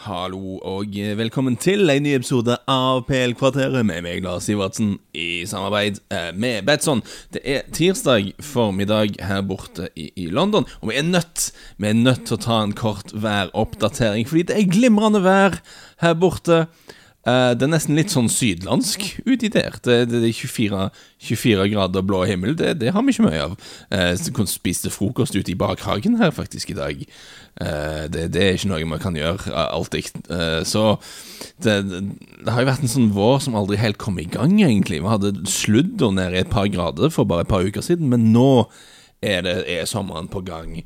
Hallo og velkommen til en ny episode av PL-kvarteret med meg, Lars Sivertsen, i samarbeid eh, med Betson. Det er tirsdag formiddag her borte i, i London, og vi er nødt Vi er nødt til å ta en kort væroppdatering, fordi det er glimrende vær her borte. Uh, det er nesten litt sånn sydlandsk uti der. Det, det, det er 24, 24, grader blå himmel. Det, det, har vi ikke mye av. Uh, kunne spiste frokost ute i bakhagen her faktisk i dag. Uh, det, er ikke noe man kan gjøre alltid. Uh, så det, har jo vært en sånn vår som aldri helt kom i gang, egentlig. Vi hadde sludder nede i et par grader for bare et par uker siden, men nå er, er sommeren på gang.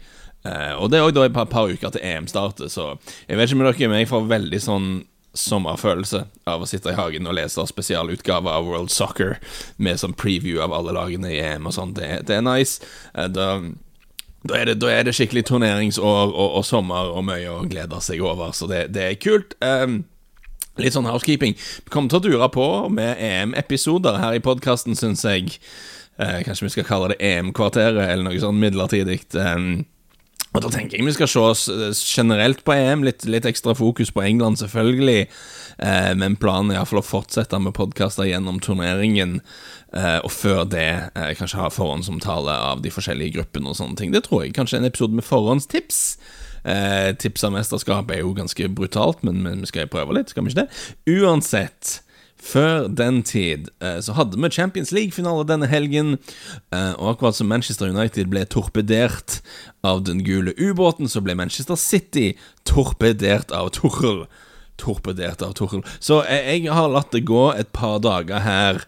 og det er òg et par, par, uker til EM starter, så jeg vet ikke med dere, men jeg får veldig sånn sommerfølelse av å sitte i hagen og lese spesialutgave av World Soccer med sånn preview av alle lagene i EM og sånn. Det, det, er nice. Eh, da, da, er det, da, er det, skikkelig turneringsår og, og, sommer og mye å glede seg over, så det, det er kult. Um, litt sånn housekeeping. Vi kommer til å dure på med EM-episoder her i podkasten, syns jeg. Uh, kanskje vi skal kalle det EM-kvarteret, eller noe sånn midlertidig. Um, og Da tenker jeg vi skal se oss eh, generelt på EM, litt, litt ekstra fokus på England, selvfølgelig. Eh, men planen er iallfall å fortsette med podkaster gjennom turneringen. Eh, og før det eh, kanskje ha forhåndsomtale av de forskjellige gruppene og sånne ting. Det tror jeg. Kanskje en episode med forhåndstips. Eh, tips av mesterskapet er jo ganske brutalt, men, men vi skal prøve litt, skal vi ikke det? Uansett. Før den tid eh, så hadde vi Champions League-finale denne helgen, eh, og akkurat som Manchester United ble torpedert av den gule ubåten, så ble Manchester City torpedert av Torrell. Torpedert av Torrell. Så jeg har latt det gå et par dager her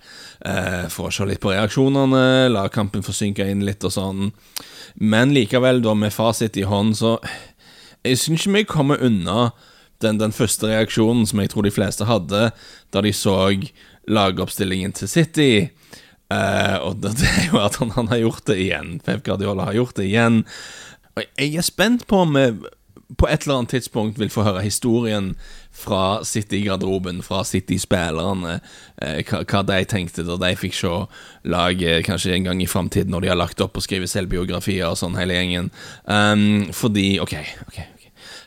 eh, for å se litt på reaksjonene, la kampen få synke inn litt og sånn. Men likevel, da med fasit i hånd, så Jeg syns ikke vi kommer unna den, den, første reaksjonen som jeg tror de fleste hadde da de så lagoppstillingen til City. Uh, og det, er jo at han, han, har gjort det igjen. Pep Guardiola har gjort det igjen. Og jeg er spent på om vi på et eller annet tidspunkt vil få høre historien fra City-garderoben, fra City-spillerne, uh, hva, hva, de tenkte da de fikk se laget kanskje en gang i framtiden, når de har lagt opp og skriver selvbiografier og sånn, hele gjengen. Um, fordi OK, ok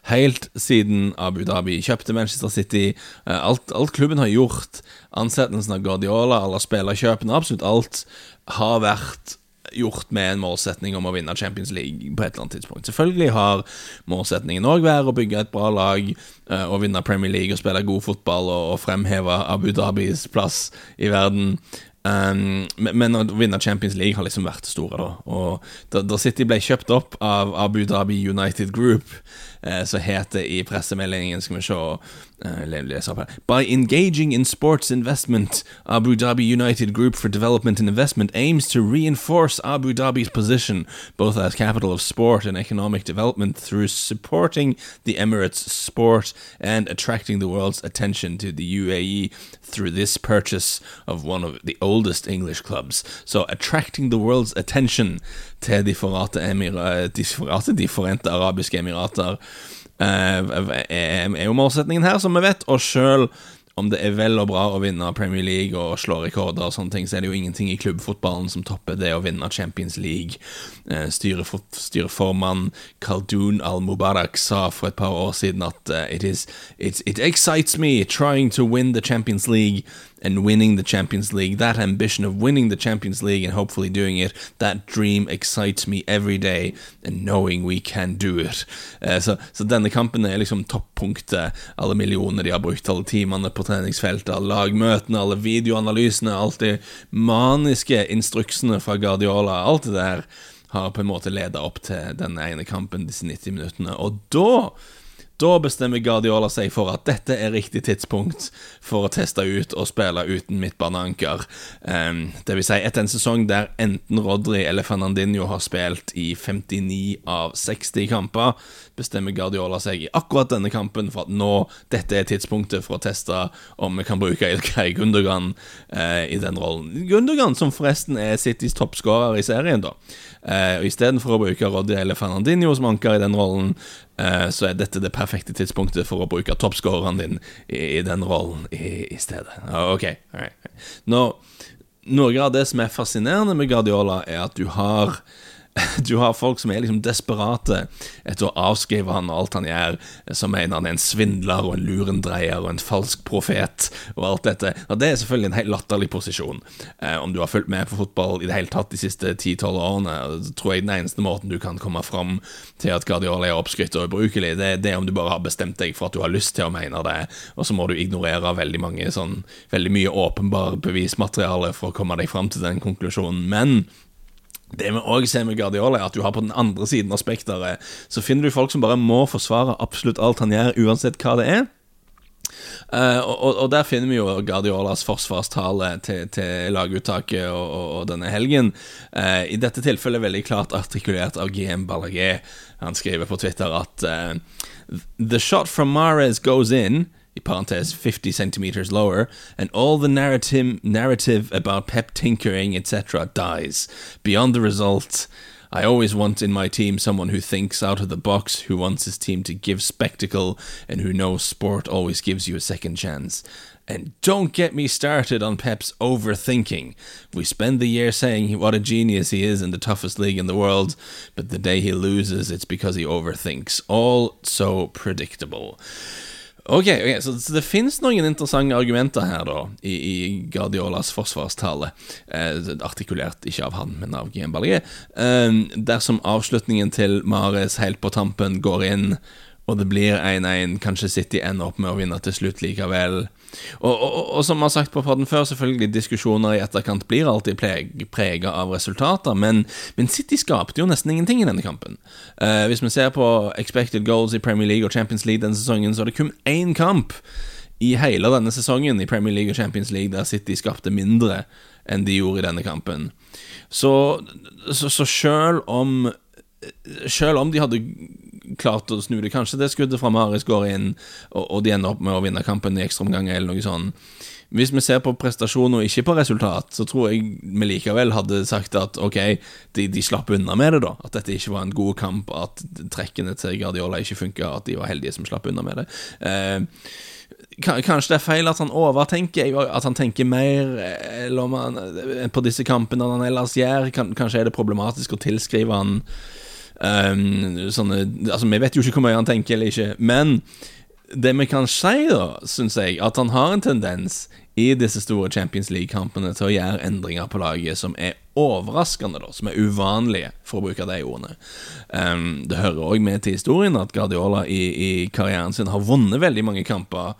helt siden Abu Dhabi kjøpte Manchester City. Eh, alt, alt klubben har gjort, ansettelsen av Guardiola, alle spillerkjøpene, absolutt alt, har vært gjort med en målsetning om å vinne Champions League på et eller annet tidspunkt. Selvfølgelig har målsetningen òg vært å bygge et bra lag, å vinne Premier League og spille god fotball og, fremheve Abu Dhabis plass i verden. Um, men å vinne Champions League har liksom vært det store, da. Og da, City ble kjøpt opp av Abu Dhabi United Group, eh, så het det i pressemeldingen Skal vi se uh, By engaging in sports investment, Abu Dhabi United Group for Development and Investment aims to reinforce Abu Dhabi's position both as capital of sport and economic development through supporting the Emirates' sport and attracting the world's attention to the UAE through this purchase of one of the oldest English clubs. So, attracting the world's attention til De forente, de, de forente arabiske emirater er, er jo målsetningen her, som vi vet. Og sjøl om det er vel og bra å vinne Premier League og slå rekorder, og sånne ting, så er det jo ingenting i klubbfotballen som topper det å vinne Champions League. Eh, styreformann Khaldun al-Mubarak sa for et par år siden at uh, it, is, it excites me trying to win the Champions League and winning the Champions League. That ambition of winning the Champions League and hopefully doing it, that dream excites me every day, and knowing we can do it. Uh, så, så, denne kampen er liksom toppunktet. Alle millioner de har brukt, alle timene på treningsfeltet, alle lagmøtene, alle videoanalysene, alt de maniske instruksene fra Guardiola, alt det der har på en måte leda opp til denne ene kampen, disse 90 minuttene. Og da da bestemmer Guardiola seg for at dette er riktig tidspunkt for å teste ut og spille uten midtbaneanker. Um, det vil si, etter en sesong der enten Rodri eller Fernandinho har spilt i 59 av 60 kamper, bestemmer Guardiola seg i akkurat denne kampen for at nå, dette er tidspunktet for å teste om vi kan bruke Ilkay Gundogan uh, i den rollen. Gundogan, som forresten er Citys toppskårer i serien, da. Uh, Istedenfor å bruke Roddy eller Fernandinho som anker i den rollen, Eh, så er dette det perfekte tidspunktet for å bruke toppskåreren din i, den rollen i, i stedet. Ok, right. Nå, Noe av det som er fascinerende med Guardiola, er at du har du har folk som er liksom desperate etter å avskrive han og alt han gjør, som mener han er en svindler og en lurendreier og en falsk profet og alt dette. Og Det er selvfølgelig en helt latterlig posisjon. Eh, om du har fulgt med på fotball i det hele tatt de siste 10-12 årene, så tror jeg den eneste måten du kan komme fram til at Guardiola er oppskrytt og ubrukelig, det, det er om du bare har bestemt deg for at du har lyst til å mene det, og så må du ignorere veldig mange sånn, veldig mye åpenbar bevismateriale for å komme deg fram til den konklusjonen. Men det vi òg ser med Guardiola, er at du har på den andre siden av spekteret, så finner du folk som bare må forsvare absolutt alt han gjør, uansett hva det er. Uh, og, og, der finner vi jo Guardiolas forsvarstale til, til laguttaket og, og, og, denne helgen. Uh, I dette tilfellet veldig klart artikulert av GM Ballagé. Han skriver på Twitter at uh, The shot from Mares goes in parenthesis 50 centimeters lower, and all the narrative narrative about Pep tinkering, etc., dies. Beyond the result, I always want in my team someone who thinks out of the box, who wants his team to give spectacle, and who knows sport always gives you a second chance. And don't get me started on Pep's overthinking. We spend the year saying what a genius he is in the toughest league in the world, but the day he loses, it's because he overthinks. All so predictable. Ok, okay så, så, det finnes noen interessante argumenter her, da, i, i Guardiolas forsvarstale. Eh, artikulert ikke av han, men av Guillaume Ballier. Eh, dersom avslutningen til Mares helt på tampen går inn og det blir 1-1. Kanskje City ender opp med å vinne til slutt likevel. Og, og, og som vi har sagt på podden før, selvfølgelig diskusjoner i etterkant blir alltid prega av resultater, men, men, City skapte jo nesten ingenting i denne kampen. Uh, hvis vi ser på expected goals i Premier League og Champions League denne sesongen, så er det kun én kamp i hele denne sesongen i Premier League og Champions League der City skapte mindre enn de gjorde i denne kampen. Så, så, så selv om Selv om de hadde klart å snu det. Kanskje det skuddet fra Maris går inn, og, de ender opp med å vinne kampen i ekstraomganger, eller noe sånt. Hvis vi ser på prestasjon og ikke på resultat, så tror jeg vi likevel hadde sagt at ok, de, de slapp unna med det, da. At dette ikke var en god kamp, at trekkene til Guardiola ikke funka, at de var heldige som slapp unna med det. Eh, Kanskje det er feil at han overtenker, at han tenker mer eller om han, på disse kampene enn han ellers gjør. Kanskje er det problematisk å tilskrive han Um, sånne, altså, vi vet jo ikke hvor mye han tenker eller ikke, men det vi kan si, da, syns jeg, at han har en tendens i disse store Champions League-kampene til å gjøre endringer på laget som er overraskende, da, som er uvanlige, for å bruke de ordene. Um, det hører òg med til historien at Guardiola i, i karrieren sin har vunnet veldig mange kamper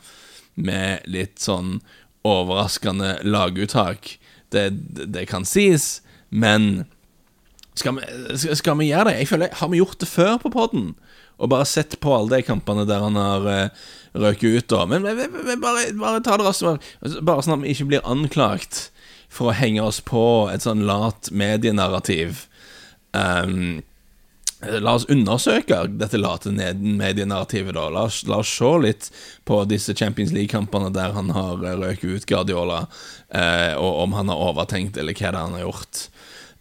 med litt sånn overraskende laguttak. Det, det, det kan sies, men skal vi, skal vi, gjøre det? Jeg føler, Har vi gjort det før på poden? Og bare sett på alle de kampene der han har uh, røket ut, da. Men, vi, vi, bare, bare, ta det raskt. Bare sånn at vi ikke blir anklagt for å henge oss på et sånn lat medienarrativ. Um, La oss undersøke dette late medienarrativet, da. La oss, la oss, se litt på disse Champions League-kampene der han har røket ut Guardiola, eh, og om han har overtenkt, eller hva det er han har gjort.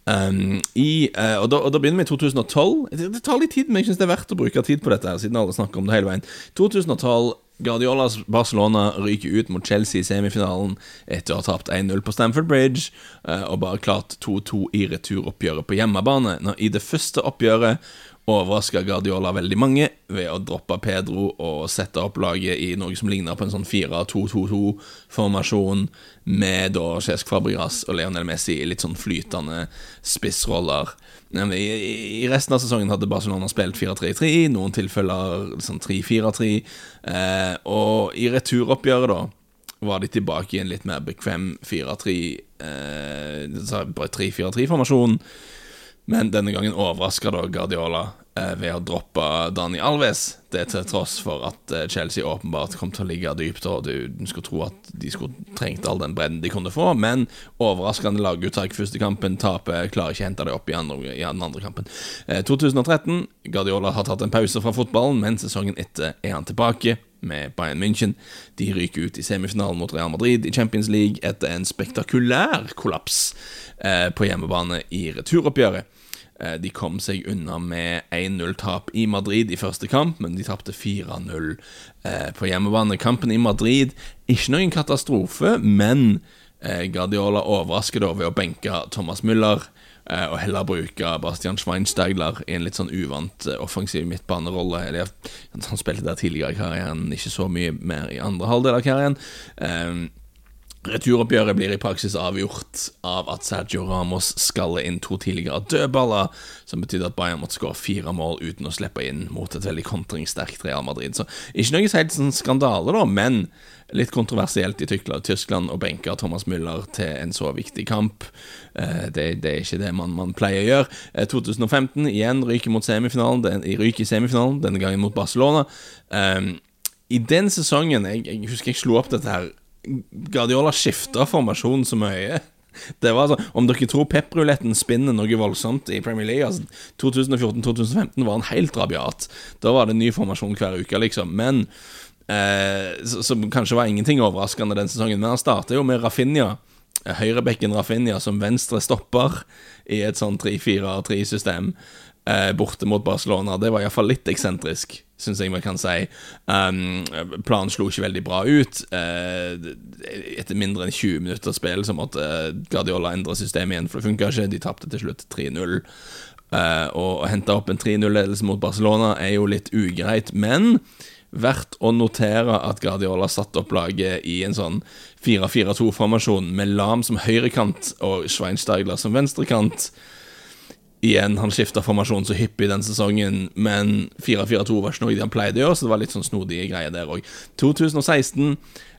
Um, i, uh, og, da, og, da, begynner vi i 2012. Det, tar litt tid, men jeg syns det er verdt å bruke tid på dette, her siden alle snakker om det hele veien. 2012 Guardiolas Barcelona ryker ut mot Chelsea i semifinalen etter å ha tapt 1-0 på Stamford Bridge uh, og bare klart 2-2 i returoppgjøret på hjemmebane. Når, I det første oppgjøret overraska Guardiola veldig mange ved å droppe Pedro og sette opp laget i noe som ligner på en sånn 4-2-2-2-formasjon, med da Cesc Fabregas og Leonel Messi i litt sånn flytende spissroller. I, resten av sesongen hadde Barcelona spilt 4-3-3, i noen tilfeller sånn 3-4-3, eh, og i returoppgjøret, da var de tilbake i en litt mer bekvem 4-3 eh, 3-4-3-formasjon. Men denne gangen overraska da Guardiola ved å droppe Dani Alves. Det til tross for at eh, Chelsea åpenbart kom til å ligge dypt, og du, skulle tro at de skulle trengt all den bredden de kunne få. Men overraskende laguttak første kampen, taper, klarer ikke å hente det opp i, andre, den andre kampen. Eh, 2013, Guardiola har tatt en pause fra fotballen, men sesongen etter er han tilbake med Bayern München. De ryker ut i semifinalen mot Real Madrid i Champions League etter en spektakulær kollaps eh, på hjemmebane i returoppgjøret. Eh, de kom seg unna med 1-0-tap i Madrid i første kamp, men de tapte 4-0 eh, på hjemmebane. Kampen i Madrid ikke noen katastrofe, men eh, Guardiola overrasker da ved å benke Thomas Müller og heller bruke Bastian Schweinsteigler i en litt sånn uvant offensiv midtbanerolle. Han spilte der tidligere i karrieren, ikke så mye mer i andre halvdel av karrieren. Returoppgjøret blir i praksis avgjort av at Sergio Ramos skaller inn to tidligere dødballer, som betydde at Bayern måtte skåre fire mål uten å slippe inn mot et veldig kontringssterkt Real Madrid. Så ikke noe helt sånn skandale, da, men litt kontroversielt i Tyskland å benke Thomas Müller til en så viktig kamp. Eh, det, det er ikke det man, man, pleier å gjøre. 2015 eh, igjen ryker mot semifinalen, den, ryker i semifinalen, denne gangen mot Barcelona. Um, I den sesongen jeg, jeg husker jeg slo opp dette her Guardiola skifta formasjon så mye. Det var altså, Om dere tror pepruletten spinner noe voldsomt i Premier League altså 2014-2015 var en helt rabiat. Da var det ny formasjon hver uke, liksom. Men eh, Som kanskje var ingenting overraskende den sesongen. Men han starta jo med Rafinha. Høyrebekken Rafinha som venstre stopper i et sånn 3-4-3-system eh, borte mot Barcelona. Det var iallfall litt eksentrisk, syns jeg vi kan si. Um, planen slo ikke veldig bra ut. Uh, etter mindre enn 20 minutter spill så måtte Guardiola endre systemet igjen, for det funka ikke. De tapte til slutt 3-0. Uh, og å hente opp en 3-0-ledelse mot Barcelona er jo litt ugreit, men verdt å notere at Guardiola satte opp laget i en sånn 4-4-2-formasjon med Lam som høyrekant og Schweinsteigler som venstrekant. Igjen, han skifta formasjon så hyppig den sesongen, men 4-4-2 var ikke noe de han pleide å gjøre, så det var litt sånn snodige greier der òg. 2016,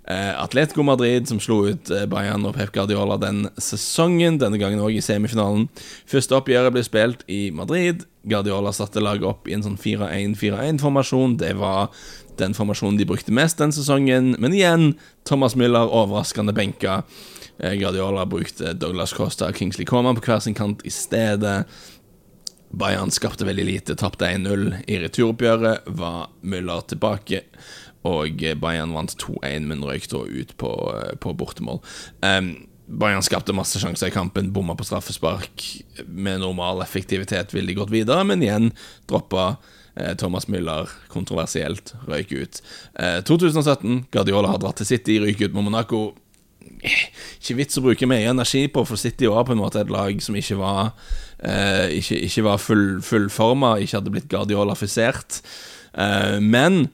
eh, Atletico Madrid som slo ut eh, Bayern og Pep Guardiola den sesongen, denne gangen òg i semifinalen. Første oppgjøret ble spilt i Madrid. Guardiola satte laget opp i en sånn 4-1-4-1-formasjon. Det var den formasjonen de brukte mest den sesongen, men igjen, Thomas Müller overraskende benka. Eh, Guardiola brukte Douglas Costa og Kingsley Coman på hver sin kant i stedet. Bayern skapte veldig lite, tapte 1-0 i returoppgjøret. Var Müller tilbake, og Bayern vant 2-1, men røyk da ut på, eh, på bortemål. Um, Bayern skapte masse sjanser i kampen, bomma på straffespark. Med normal effektivitet ville de gått videre, men igjen droppa eh, Thomas Müller kontroversielt, røyk ut. Eh, 2017, Guardiola har dratt til City, røyk ut med Monaco ikke vits å bruke mye energi på, for City var på en måte et lag som ikke var eh, Ikke, ikke, var full, fullforma, ikke hadde blitt Guardiola-fisert. Eh, men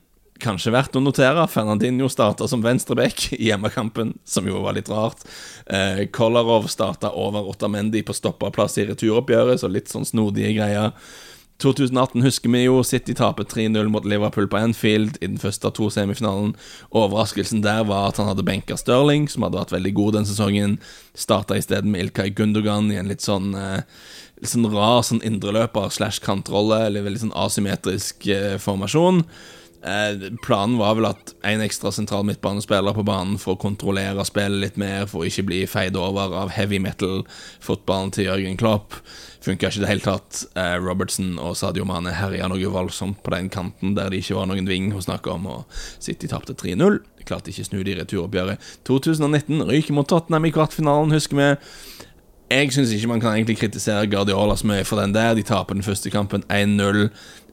kanskje verdt å notere, Fernandinho starta som venstreback i hjemmekampen, som jo var litt rart. Eh, Kolarov starta over Ottamendi på stoppaplass i returoppgjøret, så litt sånn snodige greier. 2018 husker vi jo City taper 3-0 mot Liverpool på Anfield i den første av to semifinalen. Overraskelsen der var at han hadde benka Stirling, som hadde vært veldig god den sesongen. Starta isteden med Ilkay Gundogan i en litt sånn eh, Litt sånn rar sånn indreløper slash kantrolle, eller veldig sånn asymmetrisk eh, formasjon. Eh, planen var vel at en ekstra sentral midtbanespiller på banen for å kontrollere spillet litt mer, for å ikke bli feid over av heavy metal-fotballen til Jørgen Klopp. Funka ikke i det hele tatt. Eh, Robertson og Sadio Mane herja noe voldsomt på den kanten der det ikke var noen ving å snakke om, og City tapte 3-0. Klarte ikke snu det i returoppgjøret. 2019 ryker mot Tottenham i kvartfinalen, husker vi. Jeg syns ikke man kan egentlig kritisere Guardiola så mye for den der. De taper den første kampen 1-0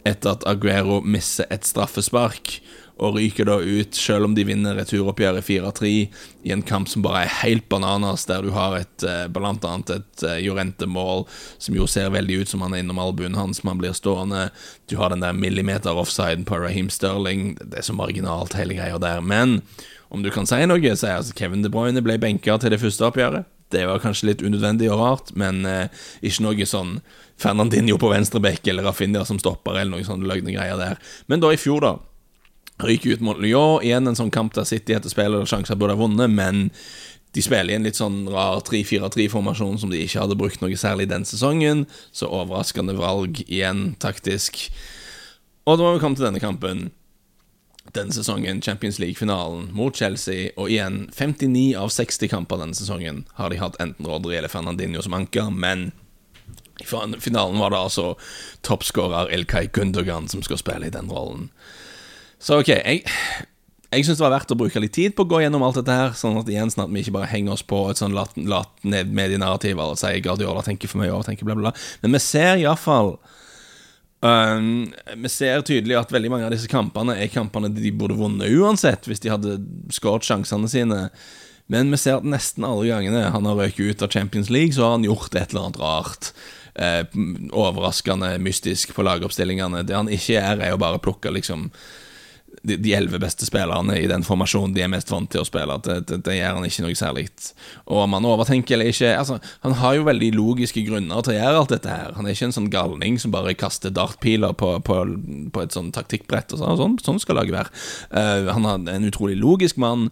etter at Aguero misser et straffespark og ryker da ut, selv om de vinner returoppgjøret 4-3 i en kamp som bare er helt bananas, der du har et eh, blant annet et Jorente-mål som jo ser veldig ut som han er innom albuen hans, man blir stående. Du har den der millimeter offsiden på Raheem Sterling. Det er så marginalt, hele greia der. Men om du kan si noe, så er altså Kevin De Bruyne ble benka til det første oppgjøret. Det var kanskje litt unødvendig og rart, men eh, ikke noe sånn Fernandinho på venstrebekk eller Raffinia som stopper, eller noe sånne løgne greier der. Men da i fjor, da, Ryker ut mot Lyon. Igjen en sånn kamp der City etter spillet og sjanser burde ha vunnet, men de spiller i en litt sånn rar 3-4-3-formasjon som de ikke hadde brukt noe særlig den sesongen. Så overraskende valg igjen, taktisk. Og da må vi komme til denne kampen. Denne sesongen, Champions League-finalen mot Chelsea. Og igjen, 59 av 60 kamper denne sesongen har de hatt enten Rodri eller Fernandinho som anker, men i finalen var det altså toppskårer Ilkay Gundogan som skal spille i den rollen. Så ok, jeg, jeg syns det var verdt å bruke litt tid på å gå gjennom alt dette her, sånn at igjen sånn at vi ikke bare henger oss på et sånn lat, lat medienarrativ og sier Guardiola tenker for mye og tenker bla, bla, bla. Men vi ser iallfall um, Vi ser tydelig at veldig mange av disse kampene er kampene de burde vunnet uansett, hvis de hadde skåret sjansene sine. Men vi ser at nesten alle gangene han har røket ut av Champions League, så har han gjort et eller annet rart. Eh, overraskende mystisk på lagoppstillingene. Det han ikke er, er å bare plukke liksom de elleve beste spillerne i den formasjonen de er mest vant til å spille. Det, det, det gjør han ikke noe særlig. Og om han overtenker eller ikke altså, Han har jo veldig logiske grunner til å gjøre alt dette her. Han er ikke en sånn galning som bare kaster dartpiler på, på, på et sånn taktikkbrett. Og sånn, sånn skal laget være. Uh, han er en utrolig logisk mann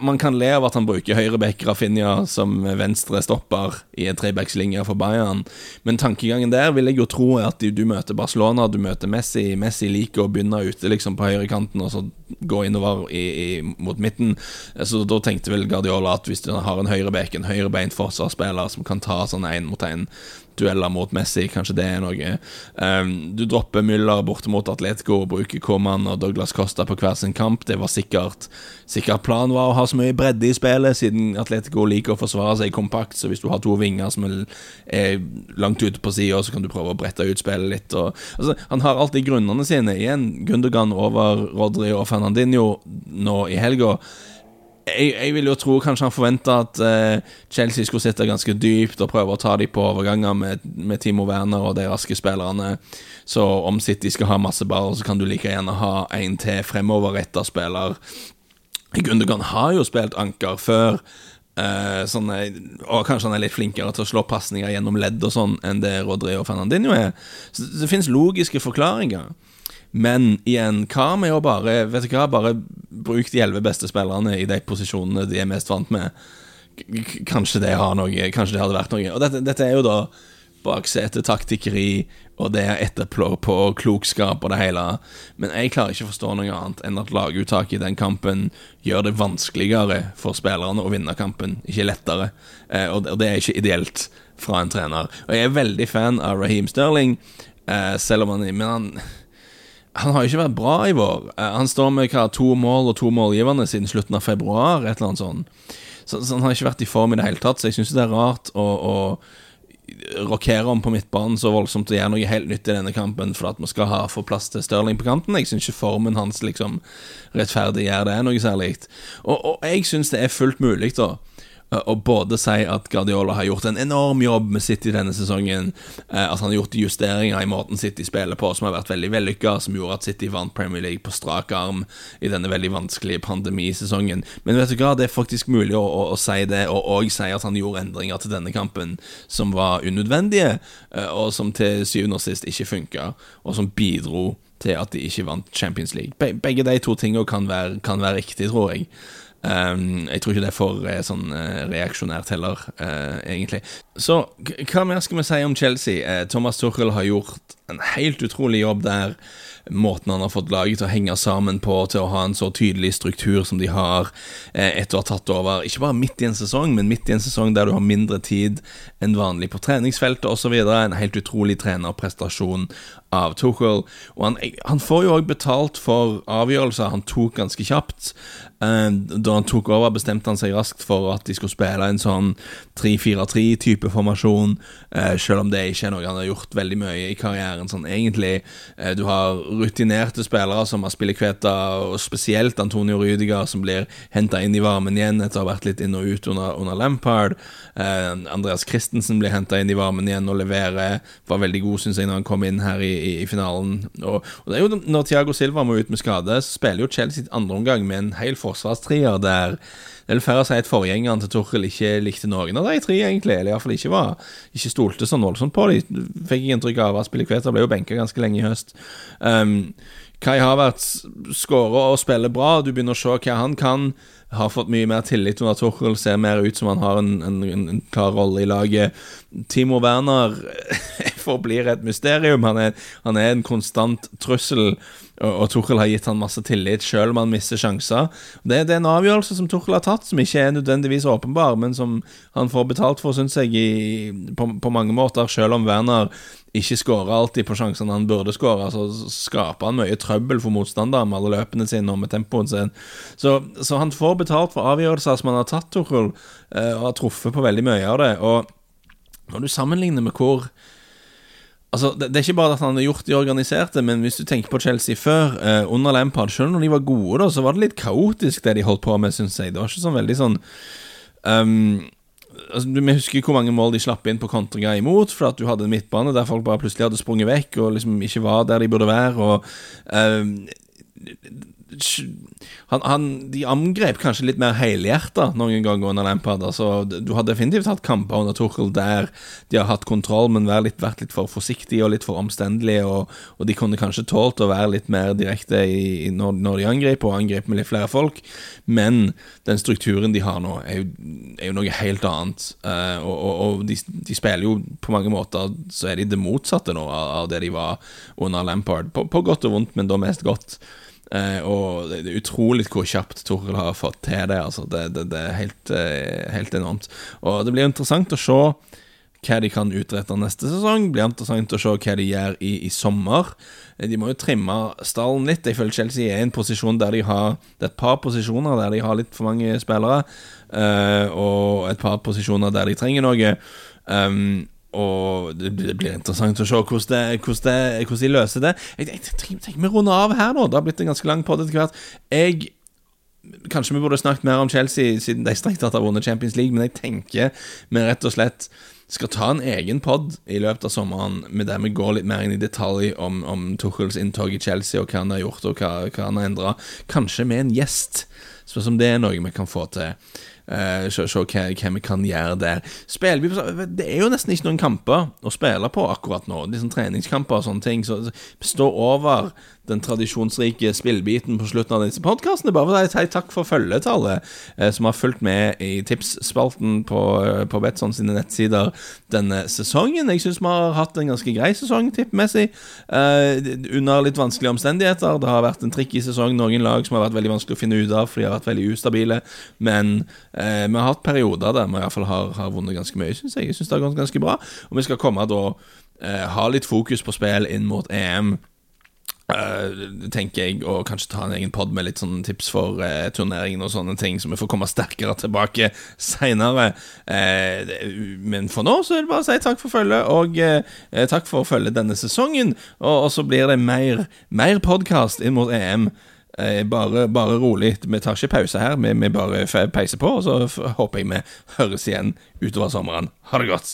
man kan le av at han bruker høyreback Rafinha som venstre stopper i en trebackslinje for Bayern, men tankegangen der vil jeg jo tro er at du, møter Barcelona, du møter Messi. Messi liker å begynne ute liksom på høyrekanten og så gå innover i, i, mot midten. Så Da tenkte vel Guardiola at hvis du har en høyreback, en høyrebeint forsvarsspiller som kan ta sånn én mot én dueller mot Messi, kanskje det er noe. Um, du dropper Müller borte mot Atletico og bruker Coman og Douglas Costa på hver sin kamp. Det var sikkert Sikkert planen var å ha så mye bredde i spillet, siden Atletico liker å forsvare seg kompakt. Så hvis du har to vinger som er langt ute på sida, så kan du prøve å brette ut spillet litt. Og, altså, han har alltid grunnene sine. Igjen Gundogan over Rodri og Fernandinho nå i helga jeg, jeg, vil jo tro kanskje han forventa at uh, Chelsea skulle sitte ganske dypt og prøve å ta dem på overganger med, med Timo Werner og de raske spillerne. Så om City skal ha masse ball, så kan du like gjerne ha en til fremoverretta spiller. Gundogan har jo spilt anker før. Uh, sånn, og kanskje han er litt flinkere til å slå pasninger gjennom ledd og sånn enn det Rodri Fernandinho er. Så det finnes logiske forklaringer. Men igjen, hva med å bare Vet du hva, bare bruk de elleve beste spillerne i de posisjonene de er mest vant med. Kanskje det har noe Kanskje det hadde vært noe. Og dette, dette er jo da baksetetaktikkeri, og det er etterplår på klokskap og det hele. Men jeg klarer ikke å forstå noe annet enn at laguttaket i den kampen gjør det vanskeligere for spillerne å vinne kampen, ikke lettere. Eh, og det er ikke ideelt fra en trener. Og jeg er veldig fan av Raheem Sterling, eh, selv om han Men han han har jo ikke vært bra i vår. Eh, han står med hva, to mål og to målgivende siden slutten av februar. Et eller annet sånt. Så, så han har ikke vært i form i det hele tatt, så jeg syns det er rart å, å rokere om på midtbanen så voldsomt og gjøre noe helt nytt i denne kampen for at vi skal ha få plass til Stirling på kanten. Jeg syns ikke formen hans liksom rettferdiggjør det noe særlig. Og, og jeg syns det er fullt mulig, da og både si at Guardiola har gjort en enorm jobb med City denne sesongen. Eh, at han har gjort justeringer i måten City spiller på som har vært veldig vellykka, som gjorde at City vant Premier League på strak arm i denne veldig vanskelige pandemisesongen. Men vet du hva, det er faktisk mulig å, å, å si det, og òg si at han gjorde endringer til denne kampen som var unødvendige, eh, og som til syvende og sist ikke funka, og som bidro til at de ikke vant Champions League. Begge de to tingene kan være, kan være riktig, tror jeg. Um, jeg tror ikke det er for uh, sånn uh, reaksjonært heller, uh, egentlig. Så hva mer skal vi si om Chelsea? Thomas Tuchel har gjort en helt utrolig jobb der måten han har fått laget til å henge sammen på, til å ha en så tydelig struktur som de har eh, etter å ha tatt over. Ikke bare midt i en sesong, men midt i en sesong der du har mindre tid enn vanlig på treningsfeltet osv. En helt utrolig trenerprestasjon av Tuchel. Og han, han får jo òg betalt for avgjørelser han tok ganske kjapt. Eh, da han tok over, bestemte han seg raskt for at de skulle spille en sånn 3-4-3-type formasjon, eh, selv om det ikke er noe han har gjort veldig mye i karrieren sånn egentlig. Du har rutinerte spillere som Kveta, og spesielt Antonio Rydiger, som blir henta inn i varmen igjen etter å ha vært litt inn og ut under, under Lampard. Eh, Andreas Christensen blir henta inn i varmen igjen og leverer. Var veldig god, syns jeg, når han kom inn her i, i, i finalen. Og, og, det er jo Når Thiago Silva må ut med skade, så spiller jo Chelsea andre omgang med en hel forsvarstrier der det færre si at forgjengeren til Torkel ikke likte noen av de tre, egentlig. Eller iallfall ikke var Ikke stolte sånn voldsomt på dem. Fikk jeg inntrykk av at Spillikveter ble jo benka ganske lenge i høst. Um, Kai Havertz skårer og spiller bra. Du begynner å se hva han kan. Har fått mye mer tillit under Torkel, ser mer ut som han har en, en, en klar rolle i laget. Timo Werner forblir et mysterium. Han er, han er en konstant trussel og, og Tuchel har gitt han masse tillit, selv om han mister sjanser. Det, det, er en avgjørelse som Tuchel har tatt, som ikke er nødvendigvis åpenbar, men som han får betalt for, syns jeg, i, på, på, mange måter. Selv om Werner ikke skårer alltid på sjansene han burde skåre, så skaper han mye trøbbel for motstanderen med alle løpene sine og med tempoen sin. Så, så, han får betalt for avgjørelser som han har tatt, Tuchel, eh, og har truffet på veldig mye av det. Og når du sammenligner med hvor Altså, det, er ikke bare at han har gjort de organiserte, men hvis du tenker på Chelsea før, eh, under Lampard Selv når de var gode, da, så var det litt kaotisk, det de holdt på med, syns jeg. Det var ikke sånn veldig sånn um, altså, Vi husker hvor mange mål de slapp inn på kontringer imot, for at du hadde en midtbane der folk bare plutselig hadde sprunget vekk og liksom ikke var der de burde være. Og um, han, han, De angrep kanskje litt mer helhjerta noen ganger under Lampard. Altså, du har definitivt hatt kamper under Tuchel der de har hatt kontroll, men litt, vært litt for forsiktige og litt for omstendelige. Og, og de kunne kanskje tålt å være litt mer direkte i, i når, når, de angriper, og angriper med litt flere folk. Men den strukturen de har nå, er jo, er jo noe helt annet. Uh, og, og, og de, de, spiller jo på mange måter Så er de det motsatte nå av, av det de var under Lampard. På, på godt og vondt, men da mest godt. Eh, og det er utrolig hvor kjapt Toril har fått til det. Altså. Det, det, det, er helt, eh, helt, enormt. Og det blir interessant å se hva de kan utrette neste sesong. Det blir interessant å se hva de gjør i, i sommer. Eh, de må jo trimme stallen litt. Jeg føler Chelsea er i en posisjon der de har Det er et par posisjoner der de har litt for mange spillere, eh, og et par posisjoner der de trenger noe. Um, og det, blir interessant å se hvordan, det, hvordan, det, hvordan de løser det. Jeg, jeg, jeg tenker vi runder av her nå. Det har blitt en ganske lang podd etter hvert. Jeg Kanskje vi burde snakket mer om Chelsea, siden de strengt tatt har vunnet Champions League, men jeg tenker vi rett og slett skal ta en egen pod i løpet av sommeren med der vi går litt mer inn i detalj om, om Tuchels inntog i Chelsea, og hva han har gjort, og hva, hva han har endra. Kanskje med en gjest, sånn som det er noe vi kan få til. Uh, se, hva, vi kan gjøre der. Spiller Det er jo nesten ikke noen kamper å spille på akkurat nå. Liksom treningskamper og sånne ting. Så, stå over den tradisjonsrike spillbiten på slutten av disse podkastene. Bare for å si takk for følget til alle eh, som har fulgt med i tipsspalten på, eh, på Betson sine nettsider denne sesongen. Jeg syns vi har hatt en ganske grei sesong tippmessig, eh, under litt vanskelige omstendigheter. Det har vært en trikk i sesong, noen lag som har vært veldig vanskelig å finne ut av, for de har vært veldig ustabile. Men eh, vi har hatt perioder der vi iallfall har, har vunnet ganske mye, syns jeg. Jeg syns det har gått ganske bra. Og vi skal komme da eh, ha litt fokus på spill inn mot EM. Uh, tenker jeg, og kanskje ta en egen pod med litt sånne tips for uh, turneringen og sånne ting, så vi får komme sterkere tilbake seinere. Uh, men for nå så er det bare å si takk for følget, og takk for å følge denne sesongen. Og, og så blir det mer, mer podkast inn mot EM. Bare, bare, rolig. Vi tar ikke pause her, vi, vi bare peiser på, og så håper jeg vi høres igjen utover sommeren. Ha det godt.